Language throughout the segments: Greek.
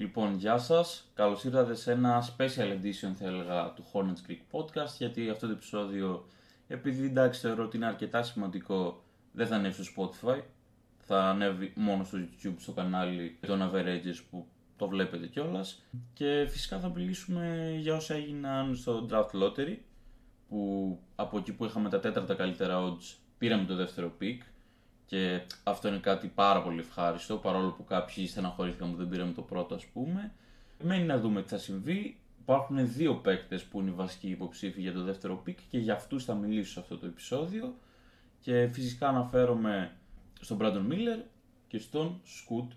Λοιπόν, γεια σας. Καλώς ήρθατε σε ένα special edition, θα έλεγα, του Hornets Creek Podcast. Γιατί αυτό το επεισόδιο, επειδή εντάξει θεωρώ ότι είναι αρκετά σημαντικό, δεν θα ανέβει στο Spotify. Θα ανέβει μόνο στο YouTube, στο κανάλι των Averages που το βλέπετε κιόλας. Και φυσικά θα μιλήσουμε για όσα έγιναν στο Draft Lottery. Που από εκεί που είχαμε τα τέταρτα καλύτερα odds, πήραμε το δεύτερο pick και αυτό είναι κάτι πάρα πολύ ευχάριστο, παρόλο που κάποιοι στεναχωρήθηκαν που δεν πήραμε το πρώτο ας πούμε. Μένει να δούμε τι θα συμβεί. Υπάρχουν δύο παίκτες που είναι οι βασικοί υποψήφοι για το δεύτερο pick και για αυτούς θα μιλήσω σε αυτό το επεισόδιο. Και φυσικά αναφέρομαι στον Brandon Miller και στον Scoot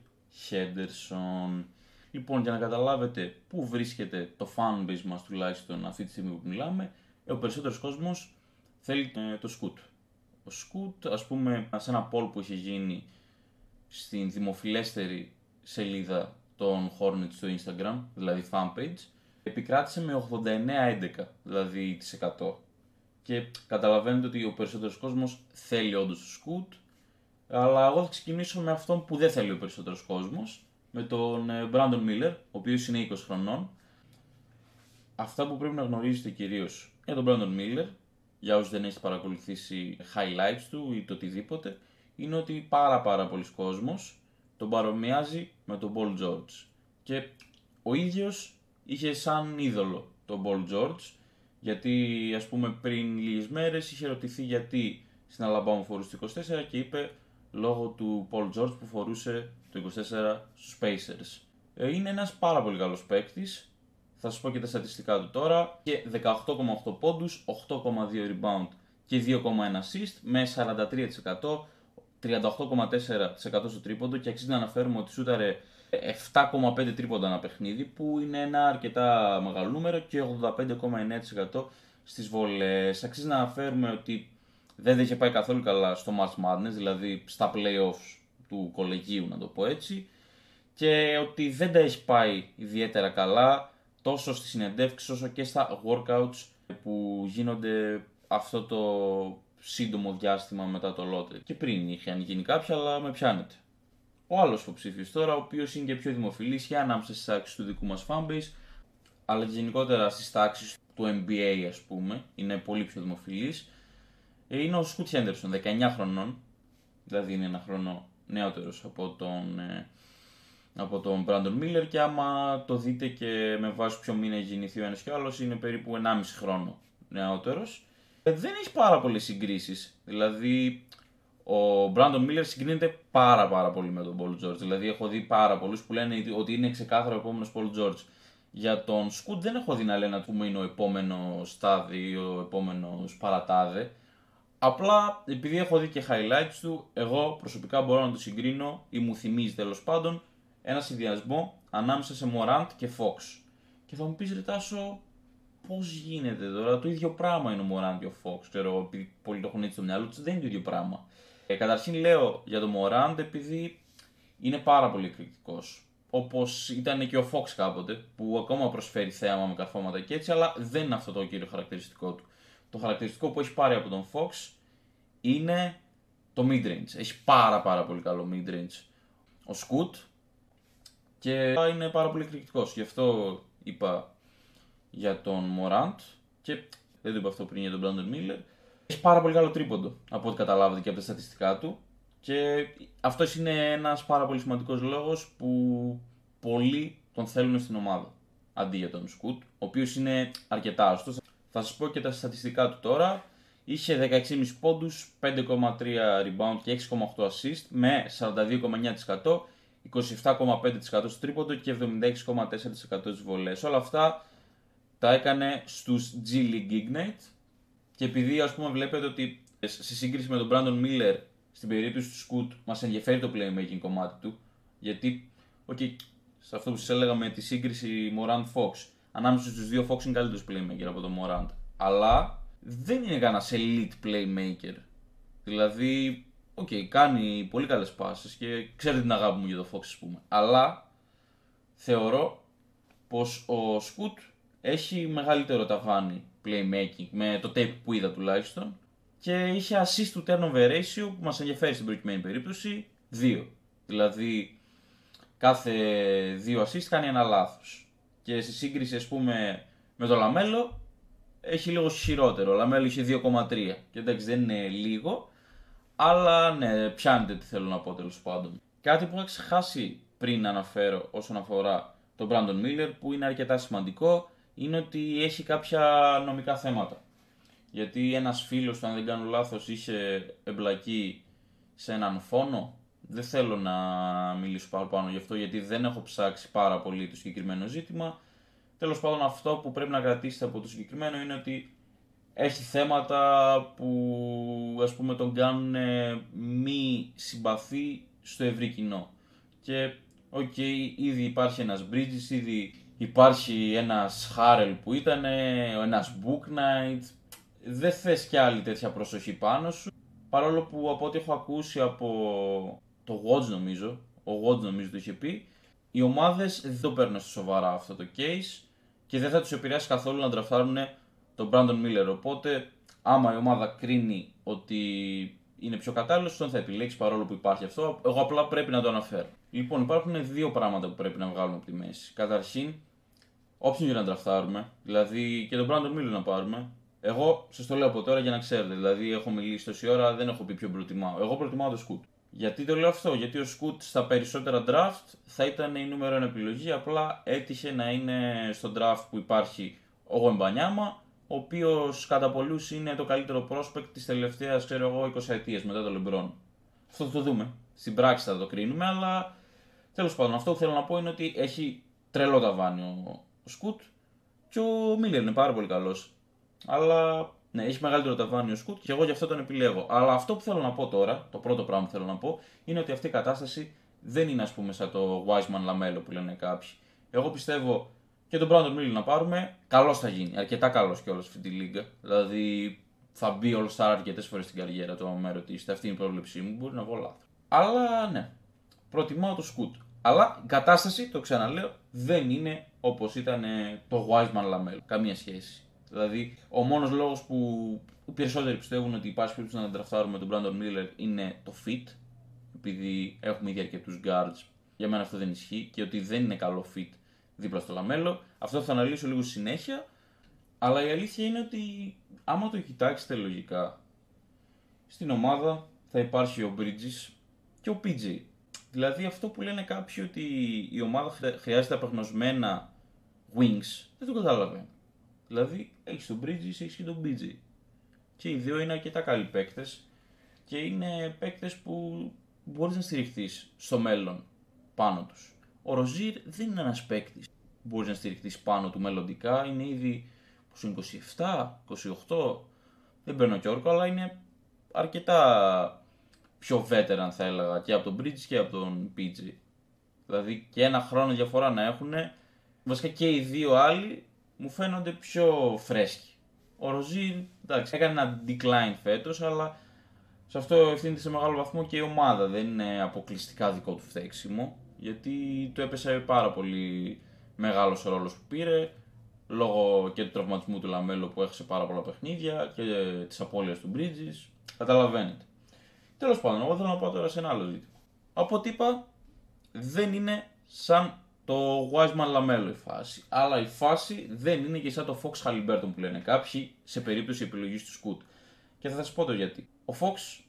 Henderson. Λοιπόν, για να καταλάβετε πού βρίσκεται το fanbase μας τουλάχιστον αυτή τη στιγμή που μιλάμε, ο περισσότερος κόσμος θέλει ε, το Scoot ο Σκούτ, ας πούμε, σε ένα poll που είχε γίνει στην δημοφιλέστερη σελίδα των Hornets στο Instagram, δηλαδή fanpage, επικράτησε με 89-11, δηλαδή τις 100. Και καταλαβαίνετε ότι ο περισσότερος κόσμος θέλει όντως το Σκούτ, αλλά εγώ θα ξεκινήσω με αυτόν που δεν θέλει ο περισσότερος κόσμος, με τον ε, Brandon Miller, ο οποίος είναι 20 χρονών. Αυτά που πρέπει να γνωρίζετε κυρίως για τον Brandon Miller για όσους δεν έχετε παρακολουθήσει highlights του ή το οτιδήποτε, είναι ότι πάρα πάρα πολλοί κόσμος τον παρομοιάζει με τον Paul George. Και ο ίδιος είχε σαν είδωλο τον Paul George, γιατί ας πούμε πριν λίγες μέρες είχε ρωτηθεί γιατί στην Alabama φορούσε το 24 και είπε λόγω του Paul George που φορούσε το 24 στους Pacers. Ε, είναι ένας πάρα πολύ καλός παίκτης, θα σας πω και τα στατιστικά του τώρα. Και 18,8 πόντους, 8,2 rebound και 2,1 assist με 43%, 38,4% στο τρίποντο και αξίζει να αναφέρουμε ότι σούταρε 7,5 τρίποντα ένα παιχνίδι που είναι ένα αρκετά μεγάλο νούμερο και 85,9% στις βολές. Αξίζει να αναφέρουμε ότι δεν είχε πάει καθόλου καλά στο Match Madness, δηλαδή στα playoffs του κολεγίου να το πω έτσι και ότι δεν τα έχει πάει ιδιαίτερα καλά τόσο στις συνεντεύξεις όσο και στα workouts που γίνονται αυτό το σύντομο διάστημα μετά το λότε. Και πριν είχε γίνει κάποια, αλλά με πιάνεται. Ο άλλος υποψήφιος τώρα, ο οποίος είναι και πιο δημοφιλής και ανάμεσα στις τάξει του δικού μας fanbase, αλλά και γενικότερα στις τάξεις του NBA, ας πούμε, είναι πολύ πιο δημοφιλής, ε, είναι ο Σκουτ Χέντερσον, 19 χρονών, δηλαδή είναι ένα χρόνο νεότερος από τον ε, από τον Brandon Miller και άμα το δείτε και με βάση ποιο μήνα έχει γεννηθεί ο ένας και ο άλλος είναι περίπου 1,5 χρόνο νεότερος. Ε, δεν έχει πάρα πολλές συγκρίσεις. Δηλαδή, ο Brandon Miller συγκρίνεται πάρα πάρα πολύ με τον Paul George. Δηλαδή, έχω δει πάρα πολλούς που λένε ότι είναι ξεκάθαρο ο επόμενος Paul George. Για τον Σκουτ δεν έχω δει να λένε ότι είναι ο επόμενος στάδι ή ο επόμενος παρατάδε. Απλά επειδή έχω δει και highlights του, εγώ προσωπικά μπορώ να το συγκρίνω ή μου θυμίζει τέλος πάντων ένα συνδυασμό ανάμεσα σε Morant και Fox. Και θα μου πεις Ρετάσο, πώς γίνεται τώρα, το ίδιο πράγμα είναι ο Morant και ο Fox. Ξέρω, επειδή πολλοί το έχουν έτσι στο μυαλό τους, δεν είναι το ίδιο πράγμα. Ε, καταρχήν λέω για τον Morant επειδή είναι πάρα πολύ εκρηκτικός. Όπως ήταν και ο Fox κάποτε, που ακόμα προσφέρει θέαμα με καρφώματα και έτσι, αλλά δεν είναι αυτό το κύριο χαρακτηριστικό του. Το χαρακτηριστικό που έχει πάρει από τον Fox είναι το midrange. Έχει πάρα πάρα πολύ καλό midrange. Ο Scoot και είναι πάρα πολύ εκρηκτικός. Γι' αυτό είπα για τον Μωράντ και δεν το είπα αυτό πριν για τον Μπράντον Μίλλερ. Έχει πάρα πολύ καλό τρίποντο από ό,τι καταλάβατε και από τα στατιστικά του. Και αυτός είναι ένας πάρα πολύ σημαντικός λόγος που πολλοί τον θέλουν στην ομάδα. Αντί για τον Σκουτ, ο οποίος είναι αρκετά άστο. Θα σας πω και τα στατιστικά του τώρα. Είχε 16,5 πόντου, 5,3 rebound και 6,8 assist με 42,9% 27,5% στο τρίποντο και 76,4% στις βολές. Όλα αυτά τα έκανε στους G League Ignite. Και επειδή ας πούμε βλέπετε ότι σε σύγκριση με τον Brandon Miller στην περίπτωση του Scoot μας ενδιαφέρει το playmaking κομμάτι του γιατί, okay, σε αυτό που σας έλεγα με τη σύγκριση Morant Fox ανάμεσα στους δύο Fox είναι καλύτερος playmaker από τον Morant. Αλλά δεν είναι κανένας elite playmaker. Δηλαδή OK, okay, κάνει πολύ καλές πάσεις και ξέρετε την αγάπη μου για το Fox, ας πούμε. Αλλά θεωρώ πως ο Σκουτ έχει μεγαλύτερο ταβάνι playmaking με το tape που είδα τουλάχιστον και είχε assist to turnover ratio που μας ενδιαφέρει στην προκειμένη περίπτωση 2. Δηλαδή κάθε δύο assist κάνει ένα λάθος. Και σε σύγκριση ας πούμε με το Λαμέλο έχει λίγο χειρότερο. Ο Λαμέλο είχε 2,3 και εντάξει δεν είναι λίγο, αλλά ναι, πιάνετε τι θέλω να πω τέλος πάντων. Κάτι που είχα ξεχάσει πριν να αναφέρω όσον αφορά τον Brandon Miller που είναι αρκετά σημαντικό είναι ότι έχει κάποια νομικά θέματα. Γιατί ένας φίλος του, αν δεν κάνω λάθος, είχε εμπλακεί σε έναν φόνο. Δεν θέλω να μιλήσω παραπάνω γι' αυτό γιατί δεν έχω ψάξει πάρα πολύ το συγκεκριμένο ζήτημα. Τέλος πάντων αυτό που πρέπει να κρατήσετε από το συγκεκριμένο είναι ότι έχει θέματα που ας πούμε τον κάνουν μη συμπαθή στο ευρύ κοινό. Και OK, okay, ήδη υπάρχει ένας Bridges, ήδη υπάρχει ένας Χάρελ που ήταν, ένας Bouknight, δεν θες κι άλλη τέτοια προσοχή πάνω σου. Παρόλο που από ό,τι έχω ακούσει από το Watch νομίζω, ο Watch νομίζω το είχε πει, οι ομάδες δεν το παίρνουν στο σοβαρά αυτό το case και δεν θα τους επηρεάσει καθόλου να τραφτάρουν τον Brandon Miller. Οπότε, άμα η ομάδα κρίνει ότι είναι πιο κατάλληλος, τον θα επιλέξει παρόλο που υπάρχει αυτό. Εγώ απλά πρέπει να το αναφέρω. Λοιπόν, υπάρχουν δύο πράγματα που πρέπει να βγάλουμε από τη μέση. Καταρχήν, όποιον για να τραφτάρουμε, δηλαδή και τον Brandon Miller να πάρουμε, εγώ σας το λέω από τώρα για να ξέρετε. Δηλαδή, έχω μιλήσει τόση ώρα, δεν έχω πει ποιο προτιμάω. Εγώ προτιμάω το Scoot. Γιατί το λέω αυτό, Γιατί ο Scoot στα περισσότερα draft θα ήταν η νούμερο 1 επιλογή. Απλά έτυχε να είναι στο draft που υπάρχει ο Γουεμπανιάμα, ο οποίος κατά πολλούς είναι το καλύτερο prospect της τελευταίας, ξέρω εγώ, 20 ετία μετά το LeBron. Αυτό θα το δούμε. Στην πράξη θα το κρίνουμε, αλλά τέλος πάντων αυτό που θέλω να πω είναι ότι έχει τρελό ταβάνι ο, ο Σκουτ και ο Μίλλερ είναι πάρα πολύ καλός. Αλλά ναι, έχει μεγαλύτερο ταβάνι ο Σκουτ και εγώ γι' αυτό τον επιλέγω. Αλλά αυτό που θέλω να πω τώρα, το πρώτο πράγμα που θέλω να πω, είναι ότι αυτή η κατάσταση δεν είναι ας πούμε σαν το Wiseman Lamelo που λένε κάποιοι. Εγώ πιστεύω και τον Brandon Miller να πάρουμε, καλός θα γίνει. Αρκετά καλός κιόλας αυτή τη λίγα. Δηλαδή θα μπει όλο Star αρκετές φορές στην καριέρα του, αν με ρωτήσετε. Αυτή είναι η πρόβλεψή μου. Μπορεί να βγω λάθος. Αλλά ναι, προτιμάω το Scoot. Αλλά η κατάσταση, το ξαναλέω, δεν είναι όπως ήταν το Wiseman Lamelo. Καμία σχέση. Δηλαδή, ο μόνος λόγος που οι περισσότεροι πιστεύουν ότι υπάρχει περίπτωση να τραφτάρουμε τον Brandon Miller είναι το fit. Επειδή έχουμε ήδη αρκετούς guards. Για μένα αυτό δεν ισχύει και ότι δεν είναι καλό fit δίπλα στο λαμέλο. Αυτό θα αναλύσω λίγο συνέχεια. Αλλά η αλήθεια είναι ότι άμα το κοιτάξετε λογικά, στην ομάδα θα υπάρχει ο Bridges και ο PJ. Δηλαδή αυτό που λένε κάποιοι ότι η ομάδα χρειάζεται απεγνωσμένα wings, δεν το καταλαβαίνω. Δηλαδή έχεις τον Bridges, έχεις και τον PJ. Και οι δύο είναι αρκετά καλοί παίκτες και είναι παίκτες που μπορείς να στηριχθεί στο μέλλον πάνω τους. Ο Ροζίρ δεν είναι ένας παίκτης που μπορείς να στηριχθεί πάνω του μελλοντικά. Είναι ήδη 27, 28. Δεν παίρνω και όρκο, αλλά είναι αρκετά πιο veteran θα έλεγα και από τον Bridge και από τον PG. Δηλαδή και ένα χρόνο διαφορά να έχουν. Βασικά και οι δύο άλλοι μου φαίνονται πιο φρέσκοι. Ο Ροζίρ εντάξει, έκανε ένα decline φέτος, αλλά σε αυτό ευθύνεται σε μεγάλο βαθμό και η ομάδα. Δεν είναι αποκλειστικά δικό του φταίξιμο γιατί του έπεσε πάρα πολύ μεγάλος ο ρόλος που πήρε λόγω και του τραυματισμού του Λαμέλο που έχασε πάρα πολλά παιχνίδια και της απώλειας του Bridges. Καταλαβαίνετε. Τέλος πάντων, εγώ θέλω να πάω τώρα σε ένα άλλο ζήτημα. Από ό,τι είπα, δεν είναι σαν το Wiseman Λαμέλο η φάση. Αλλά η φάση δεν είναι και σαν το Fox Halliburton που λένε κάποιοι σε περίπτωση επιλογής του Σκουτ. Και θα σας πω το γιατί. Ο Fox,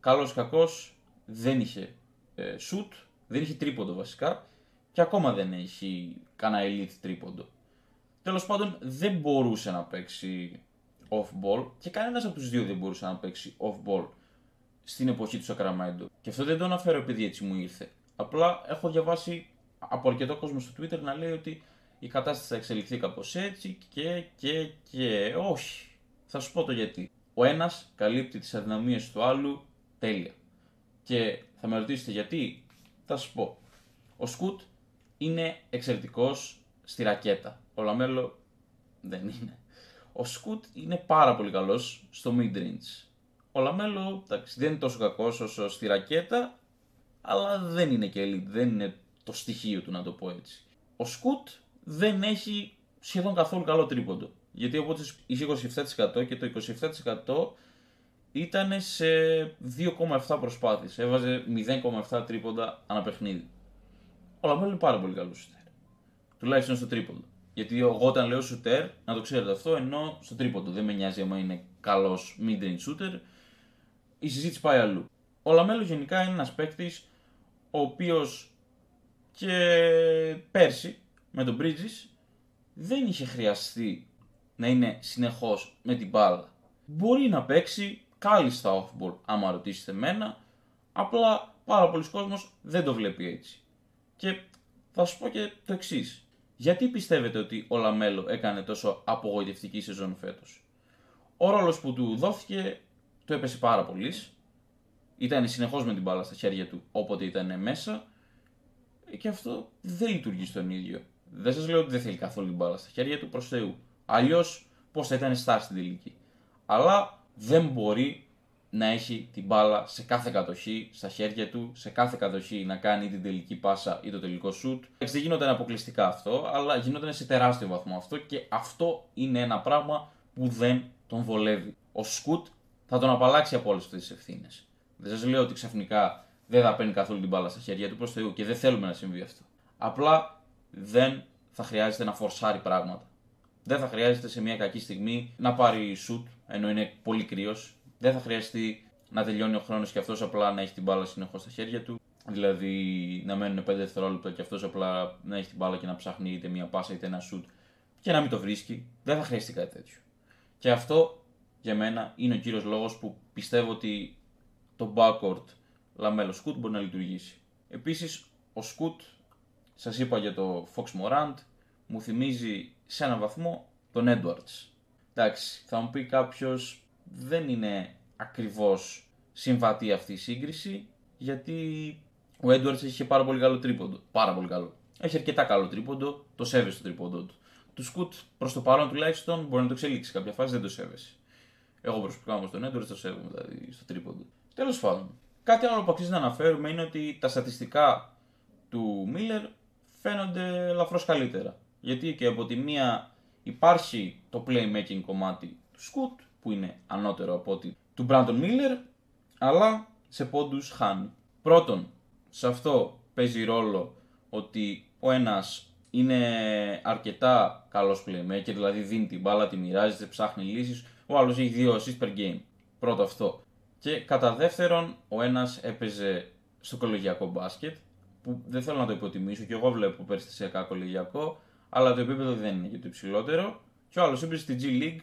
καλός ή κακός, δεν είχε ε, shoot, δεν είχε τρίποντο βασικά και ακόμα δεν έχει κανένα elite τρίποντο. Τέλος πάντων δεν μπορούσε να παίξει off-ball και κανένας από τους δύο δεν μπορούσε να παίξει off-ball στην εποχή του Σακραμέντο. Και αυτό δεν το αναφέρω επειδή έτσι μου ήρθε. Απλά έχω διαβάσει από αρκετό κόσμο στο Twitter να λέει ότι η κατάσταση θα εξελιχθεί κάπως έτσι και και και όχι. Θα σου πω το γιατί. Ο ένας καλύπτει τις αδυναμίες του άλλου τέλεια. Και θα με ρωτήσετε γιατί. Θα σας πω. Ο Σκουτ είναι εξαιρετικός στη ρακέτα. Ο Λαμέλο δεν είναι. Ο Σκουτ είναι πάρα πολύ καλός στο mid-range. Ο Λαμέλο εντάξει, δεν είναι τόσο κακός όσο στη ρακέτα, αλλά δεν είναι και elite, δεν είναι το στοιχείο του να το πω έτσι. Ο Σκουτ δεν έχει σχεδόν καθόλου καλό τρίποντο. Γιατί οπότε είχε 27% και το 27% ήταν σε 2,7 προσπάθειες. Έβαζε 0,7 τρίποντα ανά παιχνίδι. ο Λαμέλο είναι πάρα πολύ καλός σουτέρ. Τουλάχιστον στο τρίποντο. Γιατί εγώ όταν λέω σουτέρ, να το ξέρετε αυτό, ενώ στο τρίποντο. Δεν με νοιάζει άμα είναι καλός mid-range shooter. Η συζήτηση πάει αλλού. Ο Λαμέλο γενικά είναι ένας παίκτης ο οποίος και πέρσι με τον Bridges δεν είχε χρειαστεί να είναι συνεχώς με την μπάλα. Μπορεί να παίξει κάλλιστα off-ball, άμα ρωτήσετε εμένα, απλά πάρα πολύς κόσμος δεν το βλέπει έτσι. Και θα σου πω και το εξής. Γιατί πιστεύετε ότι ο Λαμέλο έκανε τόσο απογοητευτική σεζόν φέτος; Ο ρόλος που του δόθηκε του έπεσε πάρα πολύ. Ήταν συνεχώς με την μπάλα στα χέρια του όποτε ήταν μέσα. Και αυτό δεν λειτουργεί στον ίδιο. Δεν σας λέω ότι δεν θέλει καθόλου την μπάλα στα χέρια του προς Θεού. Αλλιώς πώς θα ήταν στάση στην τελική. Αλλά δεν μπορεί να έχει την μπάλα σε κάθε κατοχή στα χέρια του, σε κάθε κατοχή να κάνει την τελική πάσα ή το τελικό σουτ. Δεν γινόταν αποκλειστικά αυτό, αλλά γινόταν σε τεράστιο βαθμό αυτό και αυτό είναι ένα πράγμα που δεν τον βολεύει. Ο Σκουτ θα τον απαλλάξει από όλες αυτές τις ευθύνες. Δεν σας λέω ότι ξαφνικά δεν θα παίρνει καθόλου την μπάλα στα χέρια του προς Θεού και δεν θέλουμε να συμβεί αυτό. Απλά δεν θα χρειάζεται να φορσάρει πράγματα. Δεν θα χρειάζεται σε μια κακή στιγμή να πάρει σουτ ενώ είναι πολύ κρύος. Δεν θα χρειαστεί να τελειώνει ο χρόνος και αυτός απλά να έχει την μπάλα συνεχώς στα χέρια του. Δηλαδή να μένουν 5 δευτερόλεπτα και αυτός απλά να έχει την μπάλα και να ψάχνει είτε μια πάσα είτε ένα σουτ και να μην το βρίσκει. Δεν θα χρειαστεί κάτι τέτοιο. Και αυτό για μένα είναι ο κύριος λόγος που πιστεύω ότι το backcourt Λαμέλο Σκουτ μπορεί να λειτουργήσει. Επίσης, ο Σκουτ, σας είπα για το Fox Morant, μου θυμίζει σε έναν βαθμό τον Edwards. Εντάξει, θα μου πει κάποιος, δεν είναι ακριβώς συμβατή αυτή η σύγκριση, γιατί ο Edwards έχει πάρα πολύ καλό τρίποντο. Πάρα πολύ καλό. Έχει αρκετά καλό τρίποντο, το σέβεσαι το τρίποντο του. Του Σκουτ προς το παρόν τουλάχιστον μπορεί να το εξελίξει κάποια φάση, δεν το σέβεσαι. Εγώ προσωπικά όμως τον Edwards το σέβομαι δηλαδή στο τρίποντο. Τέλος πάντων, κάτι άλλο που αξίζει να αναφέρουμε είναι ότι τα στατιστικά του Μίλλερ φαίνονται ελαφρώς καλύτερα. Γιατί και από τη μία υπάρχει το playmaking κομμάτι του Σκουτ, που είναι ανώτερο από ότι του Brandon Miller, αλλά σε πόντους χάνει. Πρώτον, σε αυτό παίζει ρόλο ότι ο ένας είναι αρκετά καλός playmaker, δηλαδή δίνει την μπάλα, τη μοιράζεται, ψάχνει λύσεις, ο άλλος έχει δύο assists per game. Πρώτο αυτό. Και κατά δεύτερον, ο ένας έπαιζε στο κολεγιακό μπάσκετ, που δεν θέλω να το υποτιμήσω και εγώ βλέπω περιστασιακά κολεγιακό, αλλά το επίπεδο δεν είναι και το υψηλότερο. Και ο άλλος έπαιζε στη G League,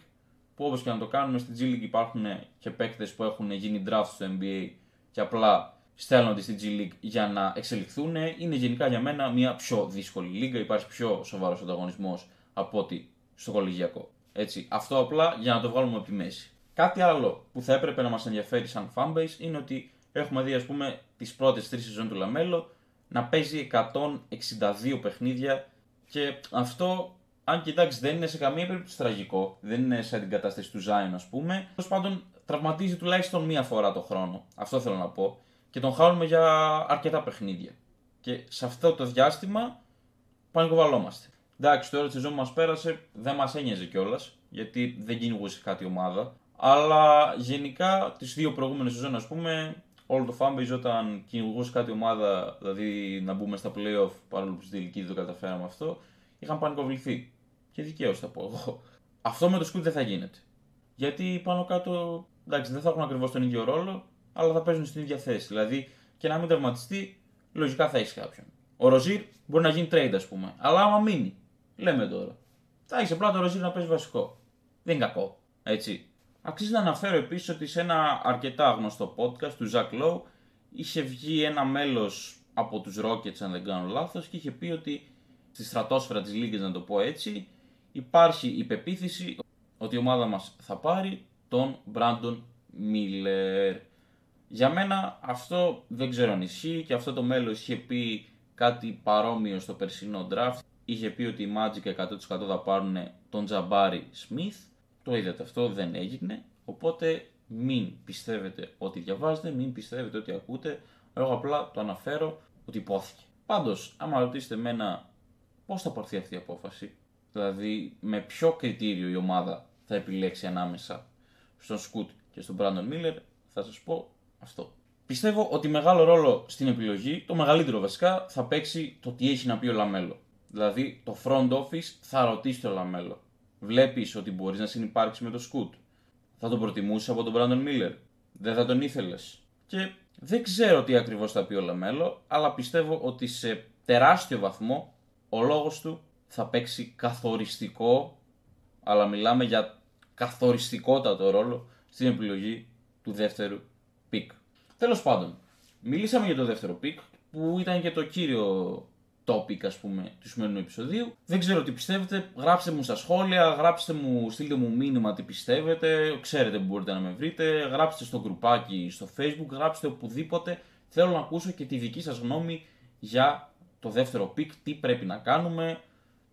που όπως και να το κάνουμε, στη G League υπάρχουν και παίκτες που έχουν γίνει draft στο NBA και απλά στέλνονται στη G League για να εξελιχθούν. Είναι γενικά για μένα μια πιο δύσκολη λίγκα, υπάρχει πιο σοβαρός ανταγωνισμός από ότι στο κολεγιακό. Έτσι, αυτό απλά για να το βγάλουμε από τη μέση. Κάτι άλλο που θα έπρεπε να μας ενδιαφέρει σαν fanbase είναι ότι έχουμε δει, ας πούμε, τις πρώτες τρεις σεζόν του Λαμέλο να παίζει 162 παιχνίδια και αυτό, αν κοιτάξεις, δεν είναι σε καμία περίπτωση τραγικό. Δεν είναι σαν την κατάσταση του Zion, ας πούμε. Τέλος πάντων, τραυματίζεται τουλάχιστον μία φορά το χρόνο. Αυτό θέλω να πω. Και τον χάνουμε για αρκετά παιχνίδια. Και σε αυτό το διάστημα πανικοβαλόμαστε. Εντάξει, τώρα τη σεζόν μας πέρασε, δεν μας ένοιαζε κιόλας, γιατί δεν κυνηγούσε κάτι ομάδα. Αλλά γενικά τις δύο προηγούμενες σεζόν, ας πούμε, όλο το fanbase όταν κυνηγούσε κάτι ομάδα, δηλαδή να μπούμε στα playoff, παρόλο που στην τελική δεν το καταφέραμε αυτό, είχαν πανικοβληθεί. Και δικαίως θα πω εγώ. Αυτό με το σκούτ δεν θα γίνεται. Γιατί πάνω κάτω, εντάξει, δεν θα έχουν ακριβώς τον ίδιο ρόλο, αλλά θα παίζουν στην ίδια θέση. Δηλαδή και να μην τερματιστεί, λογικά θα έχεις κάποιον. Ο Ροζίρ μπορεί να γίνει trade, ας πούμε. Αλλά άμα μείνει, λέμε τώρα. Θα έχεις απλά το Ροζίρ να παίζει βασικό. Δεν είναι κακό. Έτσι. Αξίζει να αναφέρω επίσης ότι σε ένα αρκετά γνωστό podcast του Ζακ Lowe είχε βγει ένα μέλος από τους Rockets, αν δεν κάνω λάθος, και είχε πει ότι στη στρατόσφαιρα της Λίγκη, να το πω έτσι, υπάρχει η πεποίθηση ότι η ομάδα μας θα πάρει τον Brandon Miller. Για μένα αυτό δεν ξέρω αν ισχύει και αυτό το μέλος είχε πει κάτι παρόμοιο στο περσινό draft. Είχε πει ότι οι Magic 100% θα πάρουν τον Τζαμπάρι Smith το είδατε αυτό, δεν έγινε. Οπότε μην πιστεύετε ότι διαβάζετε, μην πιστεύετε ότι ακούτε. Εγώ απλά το αναφέρω ότι υπόθηκε. Πάντως, άμα ρωτήσετε εμένα πώς θα πάρθει αυτή η απόφαση, δηλαδή με ποιο κριτήριο η ομάδα θα επιλέξει ανάμεσα στον Σκουτ και στον Brandon Miller, θα σας πω αυτό. Πιστεύω ότι μεγάλο ρόλο στην επιλογή, το μεγαλύτερο βασικά, θα παίξει το τι έχει να πει ο Λαμέλο. Δηλαδή, το front office θα ρωτήσει το Λαμέλο. Βλέπεις ότι μπορείς να συνυπάρξεις με το Σκουτ. Θα τον προτιμούσες από τον Brandon Miller. Δεν θα τον ήθελες. Και δεν ξέρω τι ακριβώς θα πει ο Λαμέλο, αλλά πιστεύω ότι σε τεράστιο βαθμό ο λόγος του θα παίξει καθοριστικό, αλλά μιλάμε για καθοριστικότατο ρόλο στην επιλογή του δεύτερου pick. Τέλος πάντων, μιλήσαμε για το δεύτερο pick που ήταν και το κύριο topic ας πούμε του σημερινού επεισοδίου. Δεν ξέρω τι πιστεύετε, γράψτε μου στα σχόλια, γράψτε μου, στείλτε μου μήνυμα τι πιστεύετε, ξέρετε που μπορείτε να με βρείτε, γράψτε στο γκρουπάκι στο facebook, γράψτε οπουδήποτε. Θέλω να ακούσω και τη δική σας γνώμη για το δεύτερο pick, τι πρέπει να κάνουμε,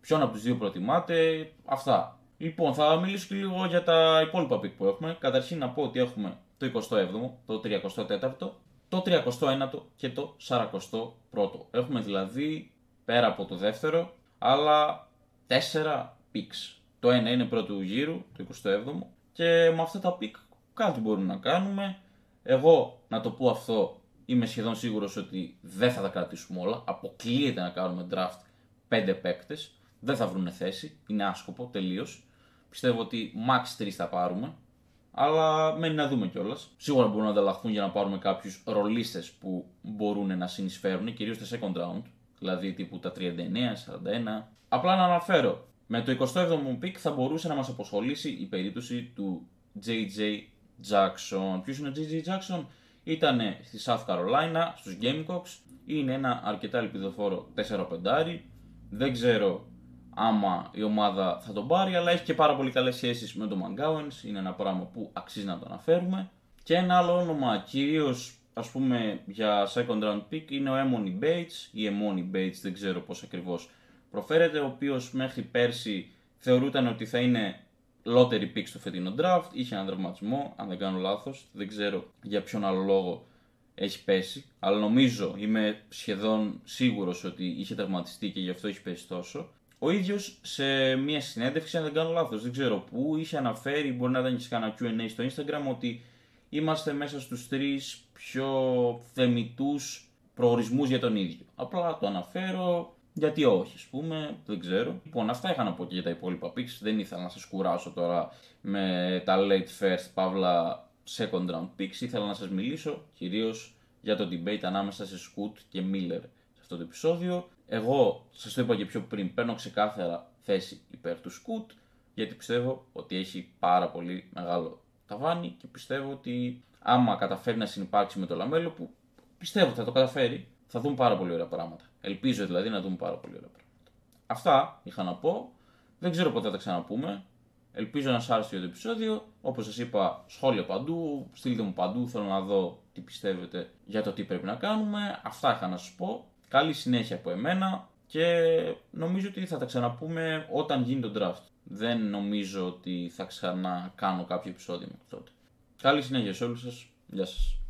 ποιον από τους δύο προτιμάτε, αυτά. Λοιπόν, θα μιλήσω και λίγο για τα υπόλοιπα picks που έχουμε. Καταρχήν να πω ότι έχουμε το 27ο, το 34ο, το 31ο και το 41ο. Έχουμε δηλαδή πέρα από το δεύτερο άλλα 4 picks. Το ένα είναι πρώτου γύρου, το 27ο, και με αυτά τα pick κάτι μπορούμε να κάνουμε. Εγώ να το πω αυτό είμαι σχεδόν σίγουρος ότι δεν θα τα κρατήσουμε όλα. Αποκλείεται να κάνουμε draft 5 παίκτες. Δεν θα βρουν θέση. Είναι άσκοπο τελείως. Πιστεύω ότι max 3 θα πάρουμε. Αλλά μένει να δούμε κιόλας. Σίγουρα μπορούν να ανταλλαχθούν για να πάρουμε κάποιους ρολίστες που μπορούν να συνεισφέρουν, κυρίως στα second round, δηλαδή τύπου τα 39, 41. Απλά να αναφέρω, με το 27ο pick θα μπορούσε να μας αποσχολήσει η περίπτωση του JJ Jackson. Ποιος είναι ο JJ Jackson, ήταν στη South Carolina, στους Gamecocks, είναι ένα αρκετά ελπιδοφόρο 4-5. Δεν ξέρω άμα η ομάδα θα τον πάρει, αλλά έχει και πάρα πολύ καλές σχέσεις με τον Μαγκάουενς, είναι ένα πράγμα που αξίζει να το αναφέρουμε. Και ένα άλλο όνομα, κυρίως ας πούμε για second round pick, είναι ο Emony Bates, ή Emony Bates, δεν ξέρω πώς ακριβώς προφέρεται, ο οποίος μέχρι πέρσι θεωρούταν ότι θα είναι lottery pick στο φετινό draft, είχε έναν δραματισμό, αν δεν κάνω λάθος, δεν ξέρω για ποιον άλλο λόγο έχει πέσει, αλλά νομίζω, είμαι σχεδόν σίγουρος ότι είχε τραυματιστεί και γι' αυτό έχει πέσει τόσο. Ο ίδιος σε μια συνέντευξη, αν δεν κάνω λάθος, δεν ξέρω πού, είχε αναφέρει, μπορεί να ήταν και σε κανένα QA στο Instagram, ότι είμαστε μέσα στους τρεις πιο θεμητούς προορισμούς για τον ίδιο. Απλά το αναφέρω, γιατί όχι, ας πούμε, δεν ξέρω. Λοιπόν, αυτά είχα να πω και για τα υπόλοιπα picks. Δεν ήθελα να σας κουράσω τώρα με τα late first παύλα second round picks. Ήθελα να σας μιλήσω κυρίως για το debate ανάμεσα σε Scoot και Miller σε αυτό το επεισόδιο. Εγώ, σας το είπα και πιο πριν, παίρνω ξεκάθαρα θέση υπέρ του Σκουτ, γιατί πιστεύω ότι έχει πάρα πολύ μεγάλο ταβάνι και πιστεύω ότι άμα καταφέρει να συνυπάρξει με το Λαμέλο, που πιστεύω ότι θα το καταφέρει, θα δούμε πάρα πολύ ωραία πράγματα. Ελπίζω δηλαδή να δούμε πάρα πολύ ωραία πράγματα. Αυτά είχα να πω. Δεν ξέρω πότε θα τα ξαναπούμε. Ελπίζω να σας άρεσε το επεισόδιο. Όπως σας είπα, σχόλια παντού. Στείλτε μου παντού. Θέλω να δω τι πιστεύετε για το τι πρέπει να κάνουμε. Αυτά είχα να σας πω. Καλή συνέχεια από εμένα και νομίζω ότι θα τα ξαναπούμε όταν γίνει το draft. Δεν νομίζω ότι θα ξανακάνω κάποιο επεισόδιο μέχρι τότε. Καλή συνέχεια σε όλους σας. Γεια σας.